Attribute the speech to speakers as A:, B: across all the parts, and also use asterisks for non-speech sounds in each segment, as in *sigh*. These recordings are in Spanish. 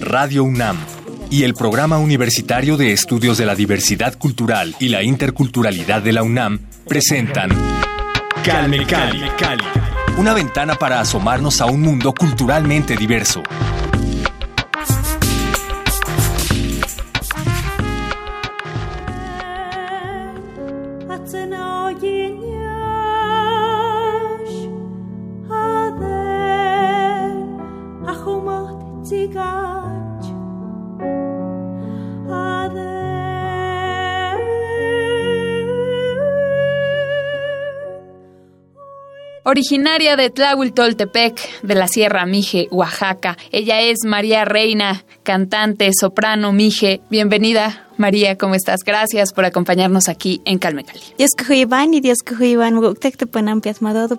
A: Radio UNAM y el Programa Universitario de Estudios de la Diversidad Cultural y la Interculturalidad de la UNAM presentan Calme Cali, una ventana para asomarnos a un mundo culturalmente diverso.
B: Originaria de Tlahuiltoltepec, de la Sierra Mije, Oaxaca. Ella es María Reina, cantante, soprano Mije. Bienvenida, María, ¿cómo estás? Gracias por acompañarnos aquí en Calme Cali.
C: Dios Iván y Dios Iván,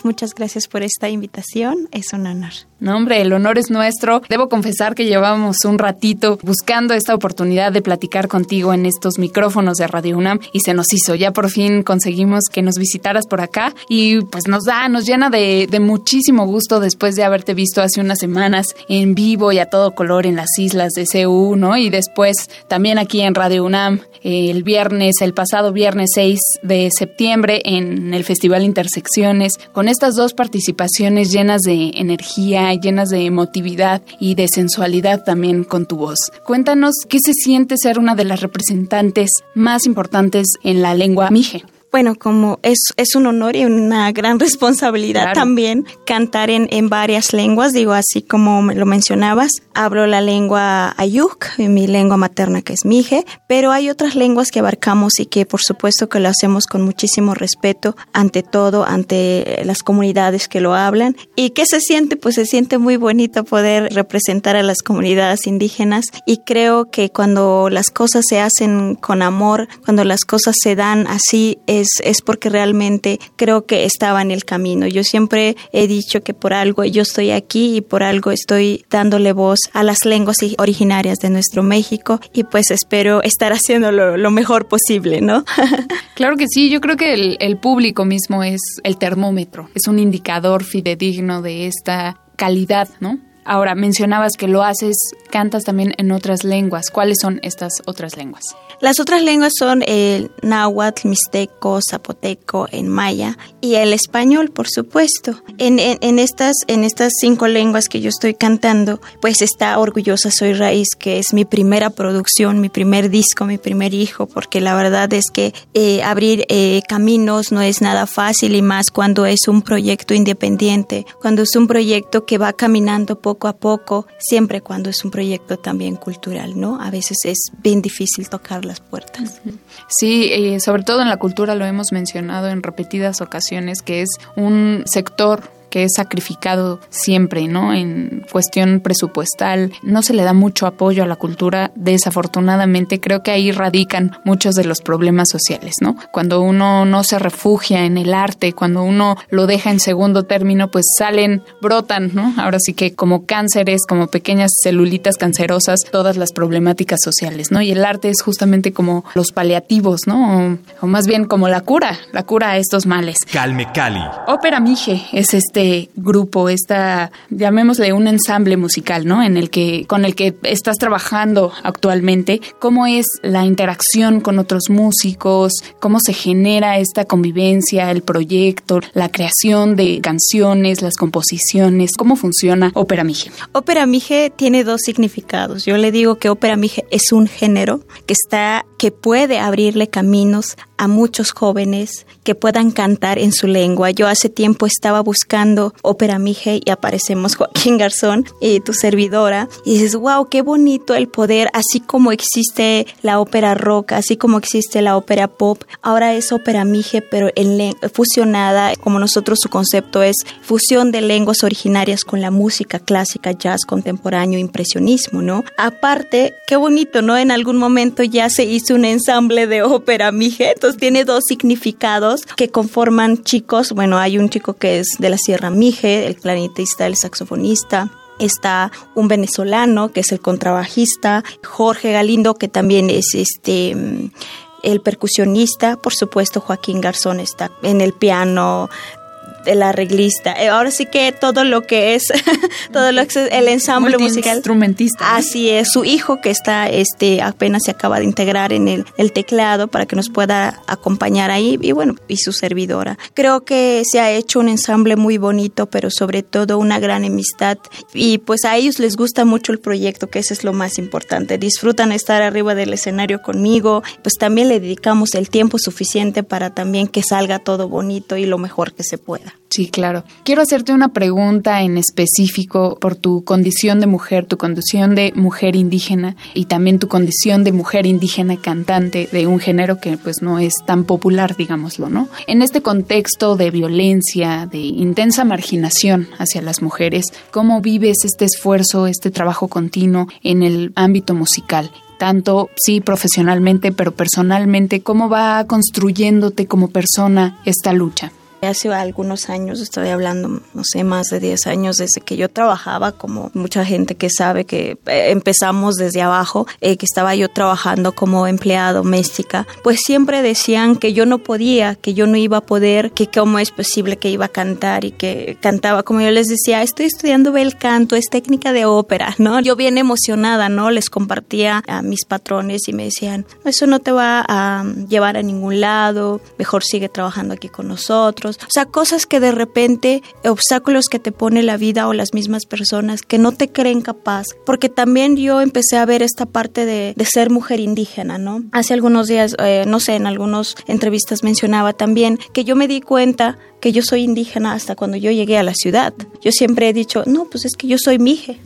C: muchas gracias por esta invitación, es un honor.
B: No, hombre, el honor es nuestro. Debo confesar que llevamos un ratito buscando esta oportunidad de platicar contigo en estos micrófonos de Radio UNAM y se nos hizo. Ya por fin conseguimos que nos visitaras por acá y pues nos da, nos llena de, de muchísimo gusto después de haberte visto hace unas semanas en vivo y a todo color en las islas de CU, ¿no? Y después también aquí en Radio UNAM el viernes, el pasado viernes 6 de septiembre en el Festival Intersecciones, con estas dos participaciones llenas de energía, llenas de emotividad y de sensualidad también con tu voz. Cuéntanos qué se siente ser una de las representantes más importantes en la lengua mije
C: bueno, como es, es un honor y una gran *laughs* responsabilidad también cantar en, en varias lenguas, digo así como lo mencionabas, hablo la lengua ayuk, mi lengua materna que es mije, pero hay otras lenguas que abarcamos y que por supuesto que lo hacemos con muchísimo respeto ante todo, ante las comunidades que lo hablan. ¿Y qué se siente? Pues se siente muy bonito poder representar a las comunidades indígenas y creo que cuando las cosas se hacen con amor, cuando las cosas se dan así, es, porque realmente creo que estaba en el camino. Yo siempre he dicho que por algo yo estoy aquí y por algo estoy dándole voz a las lenguas originarias de nuestro México y pues espero estar haciendo lo, mejor posible, ¿no? *laughs*
B: claro que sí, yo creo que el, el público mismo es el termómetro, es un indicador fidedigno de esta calidad, ¿no? Ahora, mencionabas que lo haces, cantas también en otras lenguas. ¿Cuáles son estas otras lenguas?
C: Las otras lenguas son el náhuatl, mixteco, zapoteco, en maya y el español, por supuesto. En, estas, en estas cinco lenguas que yo estoy cantando, pues está Orgullosa Soy Raíz, que es mi primera producción, mi primer disco, mi primer hijo, porque la verdad es que eh, abrir eh, caminos no es nada fácil y más cuando es un proyecto independiente, cuando es un proyecto que va caminando poco a poco, siempre cuando es un proyecto también cultural, ¿no? A veces es bien difícil tocar las puertas.
B: Sí, eh, sobre todo en la cultura lo hemos mencionado en repetidas ocasiones, que es un sector que es sacrificado siempre, ¿no? En cuestión presupuestal, no se le da mucho apoyo a la cultura, desafortunadamente creo que ahí radican muchos de los problemas sociales, ¿no? Cuando uno no se refugia en el arte, cuando uno lo deja en segundo término, pues salen, brotan, ¿no? Ahora sí que como cánceres, como pequeñas celulitas cancerosas, todas las problemáticas sociales, ¿no? Y el arte es justamente como los paliativos, ¿no? O, más bien como la cura, la cura a estos males.
A: Calme Cali.
B: Ópera Mije es este este grupo, esta, llamémosle un ensamble musical, ¿no? En el que, con el que estás trabajando actualmente, cómo es la interacción con otros músicos, cómo se genera esta convivencia, el proyecto, la creación de canciones, las composiciones, cómo funciona Ópera Mije.
C: Ópera Mije tiene dos significados. Yo le digo que Ópera Mije es un género que está, que puede abrirle caminos a muchos jóvenes que puedan cantar en su lengua. Yo hace tiempo estaba buscando ópera mije y aparecemos *laughs* Joaquín Garzón y tu servidora y dices, wow, qué bonito el poder, así como existe la ópera rock, así como existe la ópera pop, ahora es ópera mije, pero en fusionada, como nosotros su concepto es fusión de lenguas originarias con la música clásica, jazz contemporáneo, impresionismo, ¿no? Aparte, qué bonito, ¿no? En algún momento ya se hizo un ensamble de ópera mije, tiene dos significados que conforman chicos. Bueno, hay un chico que es de la Sierra Mije, el clarinetista, el saxofonista, está un venezolano que es el contrabajista, Jorge Galindo que también es este el percusionista, por supuesto Joaquín Garzón está en el piano, el arreglista. Eh, ahora sí que todo lo que es, *laughs* todo lo que es el ensamble musical.
B: Instrumentista.
C: Así es, su hijo que está, este, apenas se acaba de integrar en el, el teclado para que nos pueda acompañar ahí y bueno, y su servidora. Creo que se ha hecho un ensamble muy bonito, pero sobre todo una gran amistad y pues a ellos les gusta mucho el proyecto, que eso es lo más importante. Disfrutan estar arriba del escenario conmigo, pues también le dedicamos el tiempo suficiente para también que salga todo bonito y lo mejor que se pueda.
B: Sí, claro. Quiero hacerte una pregunta en específico por tu condición de mujer, tu condición de mujer indígena y también tu condición de mujer indígena cantante de un género que pues no es tan popular, digámoslo, ¿no? En este contexto de violencia, de intensa marginación hacia las mujeres, ¿cómo vives este esfuerzo, este trabajo continuo en el ámbito musical? tanto sí profesionalmente, pero personalmente, ¿cómo va construyéndote como persona esta lucha?
C: Hace algunos años, estoy hablando, no sé, más de 10 años desde que yo trabajaba, como mucha gente que sabe que eh, empezamos desde abajo, eh, que estaba yo trabajando como empleada doméstica, pues siempre decían que yo no podía, que yo no iba a poder, que cómo es posible que iba a cantar y que cantaba, como yo les decía, estoy estudiando bel canto, es técnica de ópera, ¿no? Yo bien emocionada, ¿no? Les compartía a mis patrones y me decían, eso no te va a llevar a ningún lado, mejor sigue trabajando aquí con nosotros o sea, cosas que de repente, obstáculos que te pone la vida o las mismas personas que no te creen capaz. Porque también yo empecé a ver esta parte de, ser mujer indígena, ¿no? Hace algunos días, eh, no sé, en algunas entrevistas mencionaba también que yo me di cuenta que yo soy indígena hasta cuando yo llegué a la ciudad. Yo siempre he dicho, no, pues es que yo soy mije.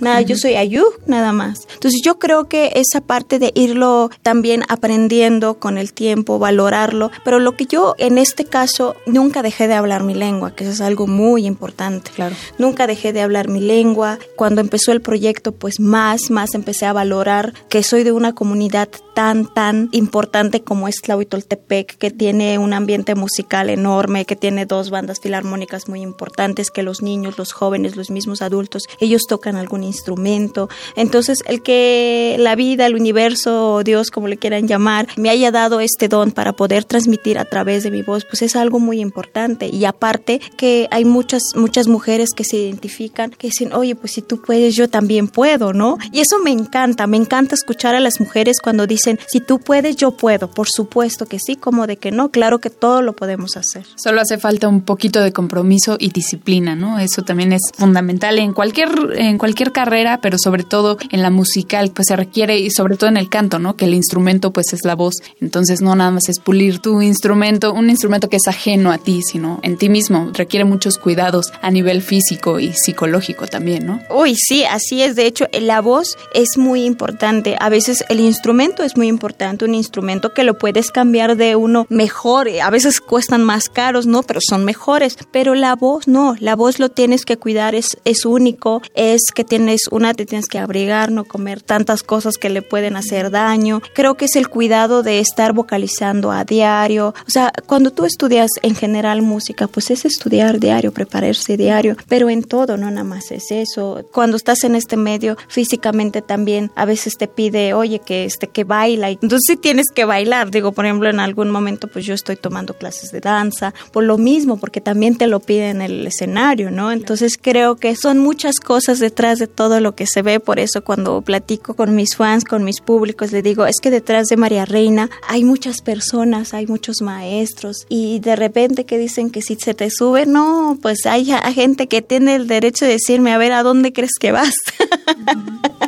C: Nada, yo soy ayú, nada más. Entonces yo creo que esa parte de irlo también aprendiendo con el tiempo, valorarlo, pero lo que yo en este caso nunca dejé de hablar mi lengua, que eso es algo muy importante.
B: Claro.
C: Nunca dejé de hablar mi lengua. Cuando empezó el proyecto, pues más, más empecé a valorar que soy de una comunidad tan, tan importante como es Tlahuitoltepec, que tiene un ambiente musical enorme, que tiene dos bandas filarmónicas muy importantes, que los niños, los jóvenes, los mismos adultos, ellos tocan algún instrumento. Entonces, el que la vida, el universo, Dios, como le quieran llamar, me haya dado este don para poder transmitir a través de mi voz, pues es algo muy importante. Y aparte que hay muchas, muchas mujeres que se identifican, que dicen, oye, pues si tú puedes, yo también puedo, ¿no? Y eso me encanta, me encanta escuchar a las mujeres cuando dicen, si tú puedes, yo puedo. Por supuesto que sí, como de que no, claro que todo lo podemos hacer.
B: Solo hace falta un poquito de compromiso y disciplina, ¿no? Eso también es fundamental en cualquier, en cualquier carrera, pero sobre todo en la musical, pues se requiere, y sobre todo en el canto, ¿no? Que el instrumento pues es la voz. Entonces no nada más es pulir tu instrumento, un instrumento que es ajeno a ti, sino en ti mismo. Requiere muchos cuidados a nivel físico y psicológico también, ¿no?
C: Uy, sí, así es. De hecho, la voz es muy importante. A veces el instrumento es muy importante, un instrumento que lo puedes cambiar de uno mejor, a veces cuestan más caros, ¿no? Pero son mejores, pero la voz no, la voz lo tienes que cuidar, es, es único, es que tienes una, te tienes que abrigar, no comer tantas cosas que le pueden hacer daño. Creo que es el cuidado de estar vocalizando a diario. O sea, cuando tú estudias en general música, pues es estudiar diario, prepararse diario, pero en todo, no nada más es eso. Cuando estás en este medio, físicamente también a veces te pide, oye, que este, que vaya entonces sí tienes que bailar. Digo, por ejemplo, en algún momento pues yo estoy tomando clases de danza, por lo mismo, porque también te lo piden en el escenario, ¿no? Entonces creo que son muchas cosas detrás de todo lo que se ve, por eso cuando platico con mis fans, con mis públicos, le digo, es que detrás de María Reina hay muchas personas, hay muchos maestros y de repente que dicen que si se te sube, no, pues hay gente que tiene el derecho de decirme, a ver, ¿a dónde crees que vas? *laughs*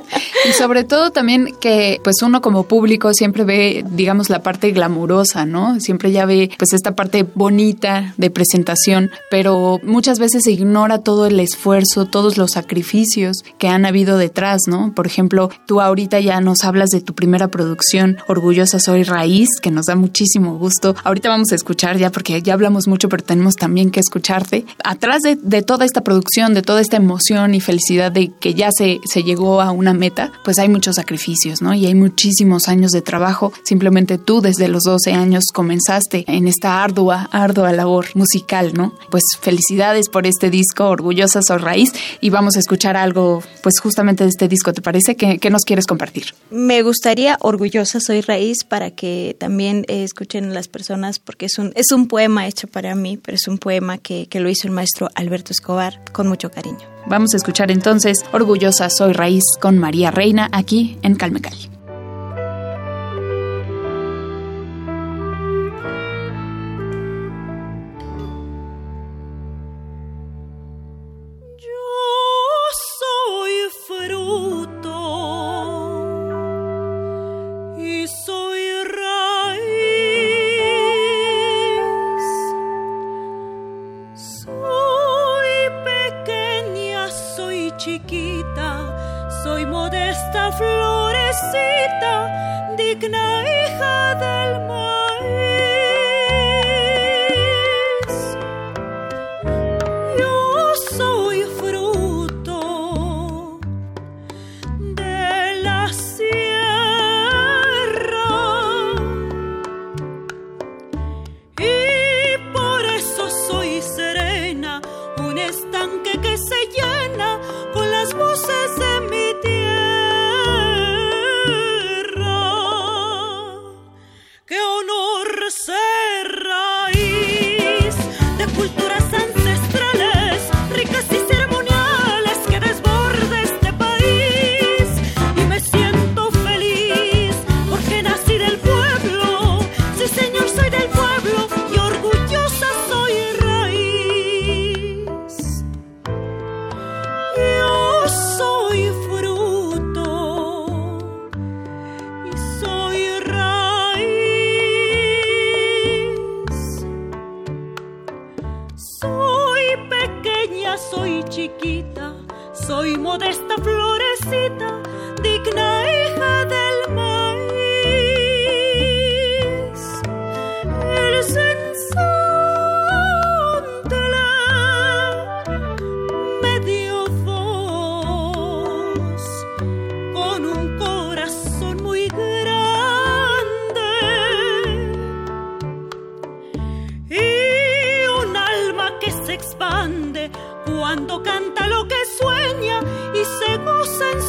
B: Y sobre todo también que pues uno como público siempre ve, digamos, la parte glamurosa, ¿no? Siempre ya ve pues esta parte bonita de presentación, pero muchas veces se ignora todo el esfuerzo, todos los sacrificios que han habido detrás, ¿no? Por ejemplo, tú ahorita ya nos hablas de tu primera producción, Orgullosa Soy Raíz, que nos da muchísimo gusto. Ahorita vamos a escuchar ya porque ya hablamos mucho, pero tenemos también que escucharte. Atrás de, de toda esta producción, de toda esta emoción y felicidad de que ya se, se llegó a una
D: meta, pues hay muchos sacrificios, ¿no? Y hay muchísimos años de trabajo. Simplemente tú desde los 12 años comenzaste en esta ardua, ardua labor musical, ¿no? Pues felicidades por este disco, Orgullosa Soy Raíz, y vamos a escuchar algo, pues justamente de este disco, ¿te parece? ¿Qué, qué nos quieres compartir?
C: Me gustaría Orgullosa Soy Raíz para que también eh, escuchen las personas, porque es un, es un poema hecho para mí, pero es un poema que, que lo hizo el maestro Alberto Escobar con mucho cariño.
D: Vamos a escuchar entonces Orgullosa Soy Raíz con María Reina aquí en soy modesta florecita, digna hija del maíz.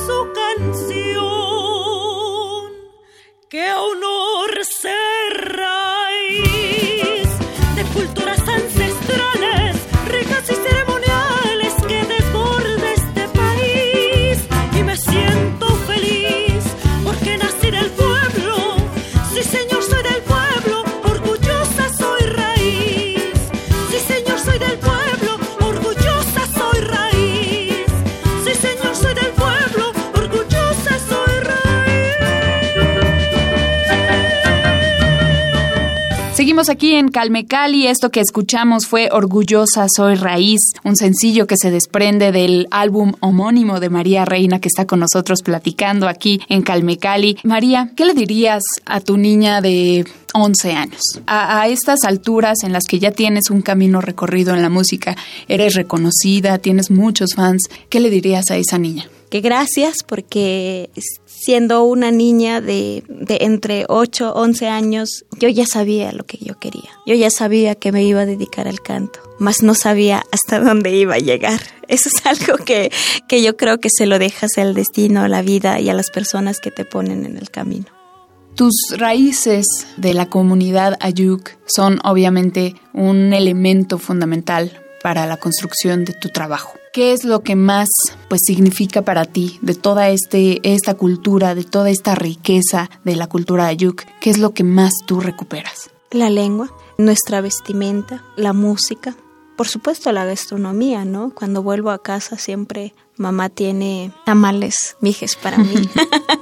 D: su canción que aún no Aquí en Calmecali. Esto que escuchamos fue Orgullosa Soy Raíz, un sencillo que se desprende del álbum homónimo de María Reina que está con nosotros platicando aquí en Calmecali. María, ¿qué le dirías a tu niña de 11 años. A, a, estas alturas en las que ya tienes un camino recorrido en la música, eres reconocida, tienes muchos fans, ¿qué le dirías a esa niña?
C: Que gracias porque siendo una niña de, de entre 8, 11 años, yo ya sabía lo que yo quería. Yo ya sabía que me iba a dedicar al canto, mas no sabía hasta dónde iba a llegar. Eso es algo que, que yo creo que se lo dejas al destino, a la vida y a las personas que te ponen en el camino.
D: Tus raíces de la comunidad Ayuk son obviamente un elemento fundamental para la construcción de tu trabajo. ¿Qué es lo que más pues significa para ti de toda este esta cultura, de toda esta riqueza de la cultura ayuk? ¿Qué es lo que más tú recuperas?
C: La lengua, nuestra vestimenta, la música, por supuesto la gastronomía, ¿no? Cuando vuelvo a casa siempre mamá tiene tamales, mijes para mí, *laughs*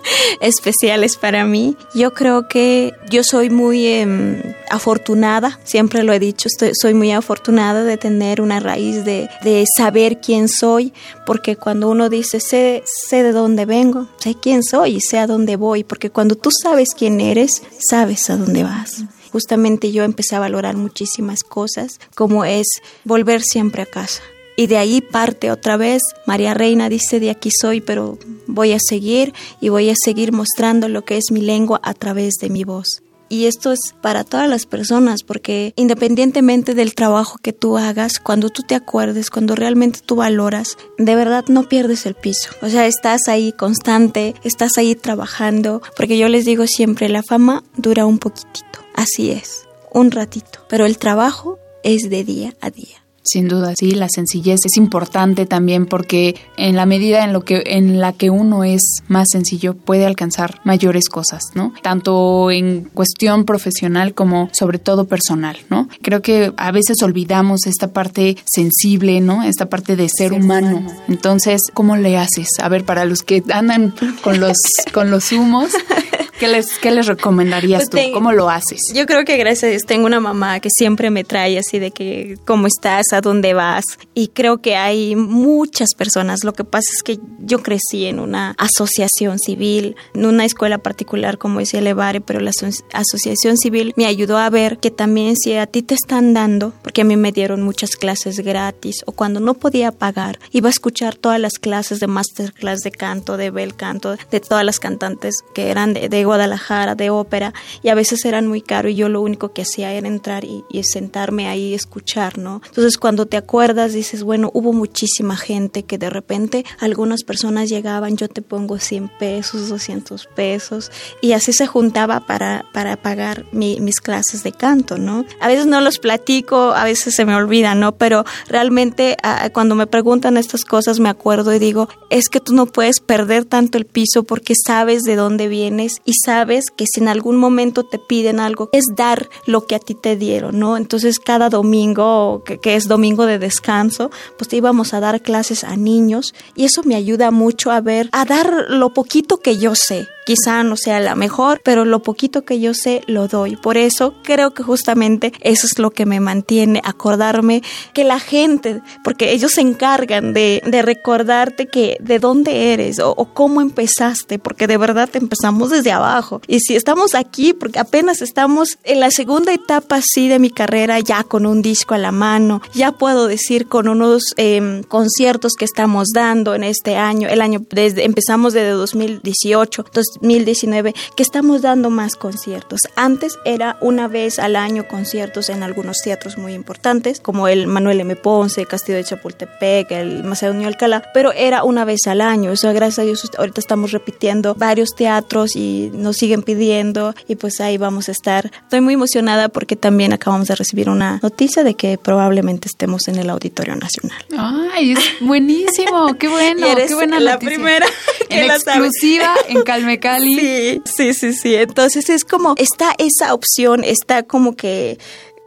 C: *laughs* especiales para mí. Yo creo que yo soy muy eh, afortunada, siempre lo he dicho, estoy, soy muy afortunada de tener una raíz de, de, saber quién soy, porque cuando uno dice sé, sé de dónde vengo, sé quién soy y sé a dónde voy, porque cuando tú sabes quién eres, sabes a dónde vas justamente yo empecé a valorar muchísimas cosas, como es volver siempre a casa. Y de ahí parte otra vez. María Reina dice, de aquí soy, pero voy a seguir y voy a seguir mostrando lo que es mi lengua a través de mi voz. Y esto es para todas las personas, porque independientemente del trabajo que tú hagas, cuando tú te acuerdes, cuando realmente tú valoras, de verdad no pierdes el piso. O sea, estás ahí constante, estás ahí trabajando, porque yo les digo siempre, la fama dura un poquitito, así es, un ratito, pero el trabajo es de día a día.
B: Sin duda, sí, la sencillez es importante también porque en la medida en lo que en la que uno es más sencillo puede alcanzar mayores cosas, ¿no? Tanto en cuestión profesional como sobre todo personal, ¿no? Creo que a veces olvidamos esta parte sensible, ¿no? Esta parte de ser, humano. Entonces, ¿cómo le haces? A ver, para los que andan con los con los humos, *laughs* ¿Qué les, qué les recomendarías pues tú? ¿Cómo lo haces?
C: Yo creo que gracias a Dios tengo una mamá que siempre me trae así de que cómo estás, a dónde vas. Y creo que hay muchas personas. Lo que pasa es que yo crecí en una asociación civil, en una escuela particular como decía Levare, pero la asociación civil me ayudó a ver que también si a ti te están dando, porque a mí me dieron muchas clases gratis, o cuando no podía pagar, iba a escuchar todas las clases de masterclass de canto, de bel canto, de todas las cantantes que eran de, de Guadalajara de ópera y a veces eran muy caros y yo lo único que hacía era entrar y, sentarme ahí y escuchar, ¿no? Entonces cuando te acuerdas dices, bueno, hubo muchísima gente que de repente algunas personas llegaban, yo te pongo 100 pesos, 200 pesos y así se juntaba para, para pagar mis clases de canto, ¿no? A veces no los platico, a veces se me olvida, ¿no? Pero realmente cuando me preguntan estas cosas me acuerdo y digo, es que tú no puedes perder tanto el piso porque sabes de dónde vienes y sabes que si en algún momento te piden algo, es dar lo que a ti te dieron, ¿no? Entonces cada domingo, que, es domingo de descanso, pues íbamos a dar clases a niños y eso me ayuda mucho a ver, a dar lo poquito que yo sé quizá no sea la mejor, pero lo poquito que yo sé lo doy. Por eso creo que justamente eso es lo que me mantiene, acordarme que la gente, porque ellos se encargan de, de recordarte que de dónde eres o, cómo empezaste, porque de verdad empezamos desde abajo. Y si estamos aquí, porque apenas estamos en la segunda etapa así de mi carrera, ya con un disco a la mano, ya puedo decir con unos eh, conciertos que estamos dando en este año, el año desde empezamos desde 2018, entonces 2019 que estamos dando más conciertos. Antes era una vez al año conciertos en algunos teatros muy importantes, como el Manuel M. Ponce, Castillo de Chapultepec, el Macedonio Alcalá, pero era una vez al año. Eso gracias a Dios ahorita estamos repitiendo varios teatros y nos siguen pidiendo y pues ahí vamos a estar. Estoy muy emocionada porque también acabamos de recibir una noticia de que probablemente estemos en el Auditorio Nacional.
B: Ay, es buenísimo, qué bueno, *laughs* qué buena
C: la primera *laughs*
B: en exclusiva en *laughs* Calmeca
C: Sí, sí, sí, sí. Entonces es como, está esa opción, está como que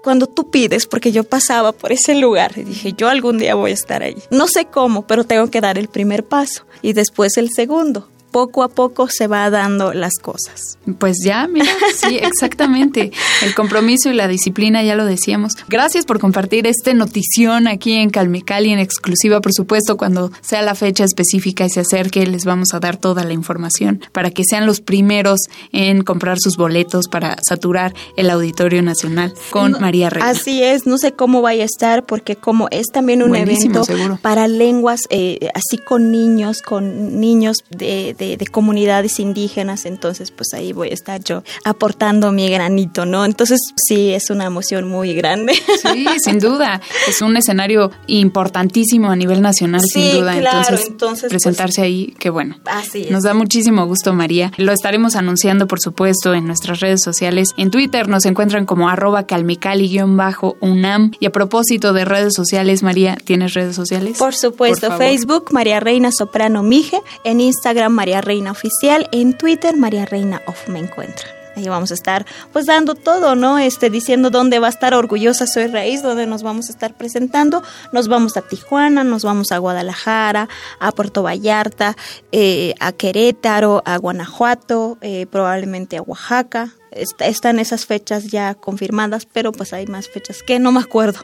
C: cuando tú pides, porque yo pasaba por ese lugar y dije, yo algún día voy a estar ahí. No sé cómo, pero tengo que dar el primer paso y después el segundo poco a poco se va dando las cosas.
B: Pues ya, mira, sí, *laughs* exactamente. El compromiso y la disciplina, ya lo decíamos. Gracias por compartir esta notición aquí en Calmecali en exclusiva, por supuesto, cuando sea la fecha específica y se acerque, les vamos a dar toda la información para que sean los primeros en comprar sus boletos para saturar el Auditorio Nacional con María Reina.
C: Así es, no sé cómo vaya a estar, porque como es también un evento para lenguas, eh, así con niños, con niños de de, comunidades indígenas, entonces pues ahí voy a estar yo aportando mi granito, ¿no? Entonces sí, es una emoción muy grande.
B: Sí, sin duda, es un escenario importantísimo a nivel nacional, sin duda, entonces, pues, presentarse ahí, qué bueno.
C: Así
B: Nos da muchísimo gusto, María. Lo estaremos anunciando, por supuesto, en nuestras redes sociales. En Twitter nos encuentran como arroba calmicali-unam. Y a propósito de redes sociales, María, ¿tienes redes sociales?
C: Por supuesto, Facebook, María Reina Soprano Mije, en Instagram, María Reina Oficial, en Twitter María Reina Off me encuentra. Ahí vamos a estar pues dando todo, ¿no? Este, diciendo dónde va a estar Orgullosa Soy Raíz, dónde nos vamos a estar presentando. Nos vamos a Tijuana, nos vamos a Guadalajara, a Puerto Vallarta, eh, a Querétaro, a Guanajuato, eh, probablemente a Oaxaca, están esas fechas ya confirmadas, pero pues hay más fechas que no me acuerdo.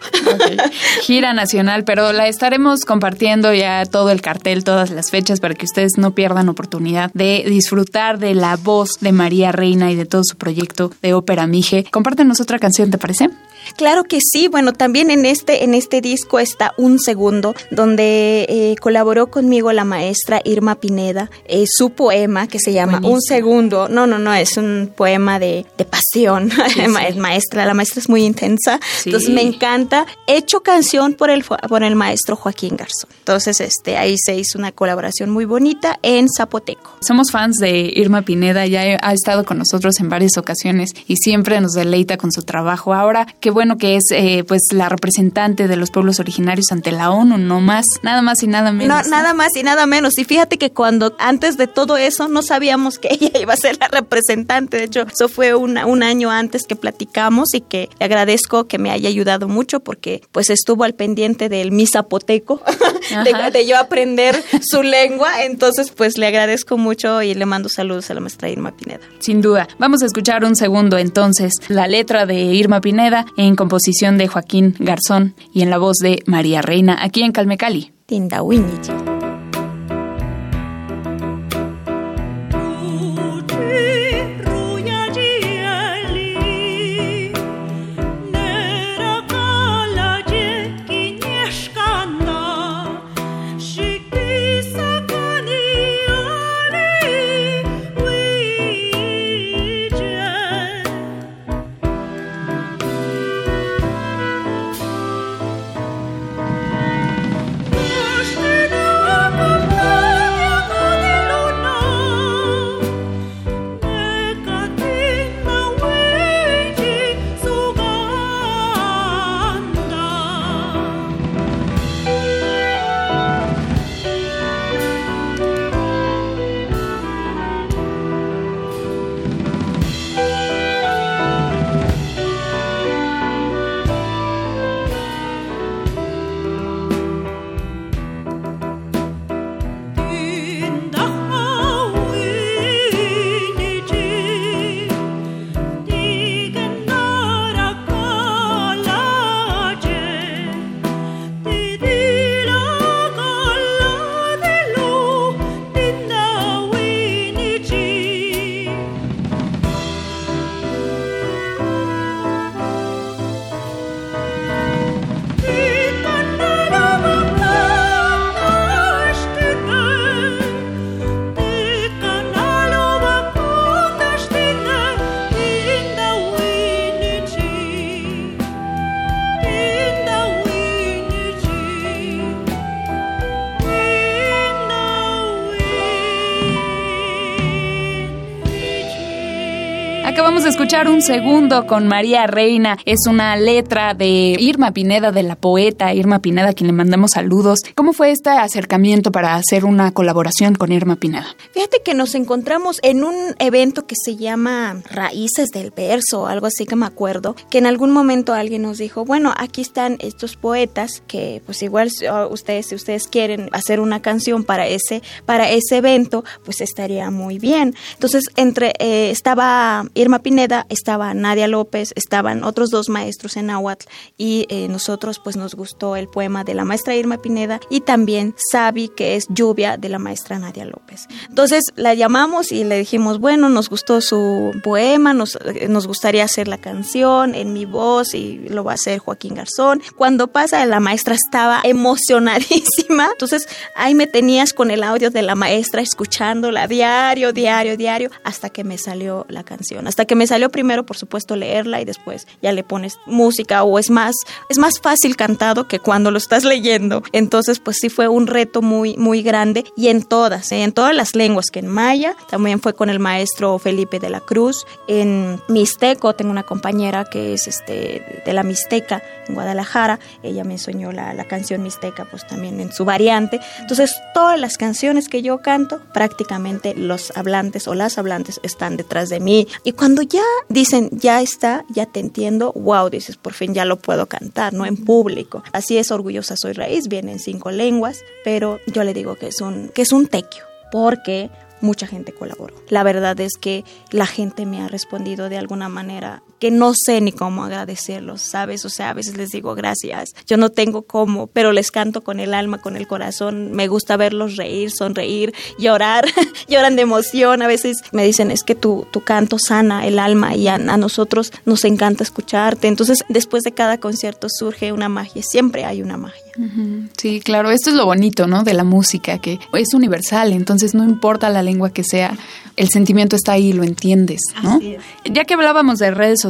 B: Gira nacional, pero la estaremos compartiendo ya todo el cartel, todas las fechas para que ustedes no pierdan oportunidad de disfrutar de la voz de María Reina y de todo su proyecto de ópera Mije. Compártenos otra canción, ¿te parece?
C: Claro que sí, bueno, también en este, en este disco está Un Segundo, donde eh, colaboró conmigo la maestra Irma Pineda, eh, su poema que se llama Un Segundo, no, no, no, es un poema de, pasión, *laughs* maestra, la maestra es muy intensa, entonces me encanta, hecho canción por el, por el maestro Joaquín Garzón, entonces este, ahí se hizo una colaboración muy bonita en Zapoteco.
D: Somos fans de Irma Pineda, ya ha estado con nosotros en varias ocasiones y siempre nos deleita con su trabajo. Ahora, qué bueno que es eh, pues la representante de los pueblos originarios ante la ONU, no más, nada más y nada menos.
C: No, nada más y nada menos. Y fíjate que cuando antes de todo eso no sabíamos que *laughs* ella iba a ser la representante. De hecho, eso fue un año antes que platicamos y que le agradezco que me haya ayudado mucho porque pues estuvo al pendiente del mi zapoteco, *laughs* de, yo aprender su lengua. Entonces, pues le agradezco mucho y le mando saludos a la maestra Irma Pineda.
D: Sin duda. Vamos a escuchar un segundo entonces la letra de Irma Pineda en composición de Joaquín Garzón y en la voz de María Reina, aquí en Calmecali. vamos un segundo con María Reina. Es una letra de Irma Pineda, de la poeta Irma Pineda, a quien le mandamos saludos. ¿Cómo fue este acercamiento para hacer una colaboración con Irma Pineda?
C: Fíjate que nos encontramos en un evento que se llama Raíces del Verso, algo así que me acuerdo, que en algún momento alguien nos dijo, bueno, aquí están estos poetas que pues igual ustedes, si ustedes quieren hacer una canción para ese, para ese evento, pues estaría muy bien. Entonces, entre, eh, estaba Irma Pineda, estaba Nadia López, estaban otros dos maestros en Nahuatl y eh, nosotros pues nos gustó el poema de la maestra Irma Pineda y también Sabi, que es Lluvia de la maestra Nadia López. Entonces la llamamos y le dijimos, bueno, nos gustó su poema, nos, eh, nos gustaría hacer la canción en mi voz y lo va a hacer Joaquín Garzón. Cuando pasa, la maestra estaba emocionadísima, entonces ahí me tenías con el audio de la maestra escuchándola diario, diario, diario, hasta que me salió la canción, hasta que me salió primero, por supuesto, leerla y después ya le pones música o es más, es más fácil cantado que cuando lo estás leyendo. Entonces, pues sí fue un reto muy, muy grande y en todas, ¿eh? en todas las lenguas, que en maya, también fue con el maestro Felipe de la Cruz, en mixteco, tengo una compañera que es este, de la Mixteca en Guadalajara, ella me enseñó la, la canción Mixteca, pues también en su variante. Entonces, todas las canciones que yo canto, prácticamente los hablantes o las hablantes están detrás de mí. Y cuando ya dicen, ya está, ya te entiendo, wow, dices, por fin ya lo puedo cantar, ¿no? En público. Así es, Orgullosa Soy Raíz, viene en cinco lenguas, pero yo le digo que es un, que es un tequio, porque mucha gente colaboró. La verdad es que la gente me ha respondido de alguna manera que no sé ni cómo agradecerlos, ¿sabes? O sea, a veces les digo gracias, yo no tengo cómo, pero les canto con el alma, con el corazón, me gusta verlos reír, sonreír, llorar, *laughs* lloran de emoción, a veces me dicen es que tu, tu canto sana el alma y a, nosotros nos encanta escucharte, entonces después de cada concierto surge una magia, siempre hay una magia.
B: Sí, claro, esto es lo bonito, ¿no? De la música, que es universal, entonces no importa la lengua que sea, el sentimiento está ahí, lo entiendes, ¿no? Ya que hablábamos de redes sociales,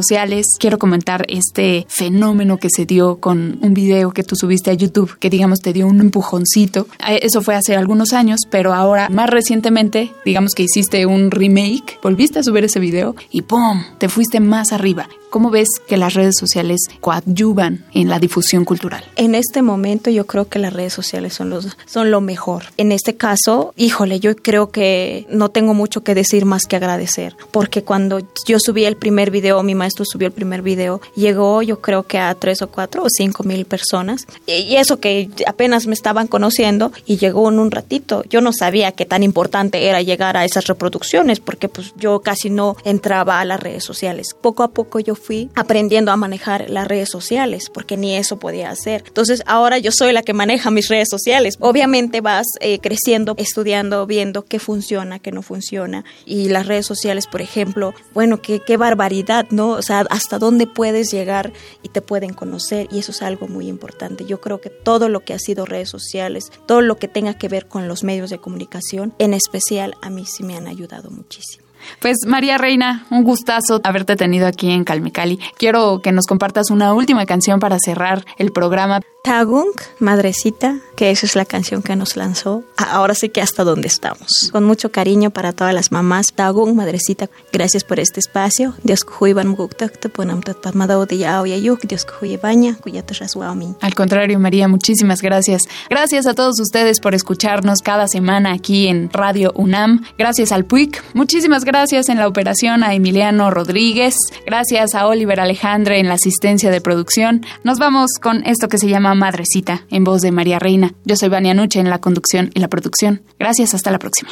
B: quiero comentar este fenómeno que se dio con un video que tú subiste a YouTube, que digamos te dio un empujoncito. Eh, eso fue hace algunos años, pero ahora más recientemente, digamos que hiciste un remake, volviste a subir ese video y ¡pum! Te fuiste más arriba. ¿Cómo ves que las redes sociales coadyuvan en la difusión cultural?
C: En este momento yo creo que las redes sociales son, los, son lo mejor. En este caso, híjole, yo creo que no tengo mucho que decir más que agradecer, porque cuando yo subí el primer video, mi maestro subió el primer video, llegó yo creo que a tres o cuatro o cinco mil personas, y eso que apenas me estaban conociendo, y llegó en un ratito. Yo no sabía qué tan importante era llegar a esas reproducciones, porque pues yo casi no entraba a las redes sociales. Poco a poco yo fui aprendiendo a manejar las redes sociales, porque ni eso podía hacer. Entonces ahora yo soy la que maneja mis redes sociales. Obviamente vas eh, creciendo, estudiando, viendo qué funciona, qué no funciona. Y las redes sociales, por ejemplo, bueno, qué, qué barbaridad, ¿no? O sea, hasta dónde puedes llegar y te pueden conocer. Y eso es algo muy importante. Yo creo que todo lo que ha sido redes sociales, todo lo que tenga que ver con los medios de comunicación, en especial a mí sí me han ayudado muchísimo.
B: Pues María Reina, un gustazo haberte tenido aquí en Calmecali. Quiero que nos compartas una última canción para cerrar el programa.
C: Tagung, Madrecita, que esa es la canción que nos lanzó. Ahora sí que hasta donde estamos. Con mucho cariño para todas las mamás. Tagung, Madrecita, gracias por este espacio. Dios
B: Al contrario, María, muchísimas gracias. Gracias a todos ustedes por escucharnos cada semana aquí en Radio UNAM. Gracias al PUIC. Muchísimas gracias en la operación a Emiliano Rodríguez. Gracias a Oliver Alejandre en la asistencia de producción. Nos vamos con esto que se Madrecita, en voz de María Reina. Yo soy Vania Nuche en la conducción y la producción. Gracias, hasta la próxima.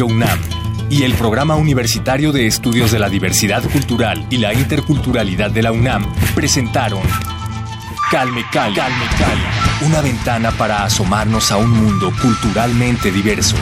A: UNAM y el Programa Universitario de Estudios de la Diversidad Cultural y la Interculturalidad de la UNAM presentaron Calme Calme Cali, una ventana para asomarnos a un mundo culturalmente diverso.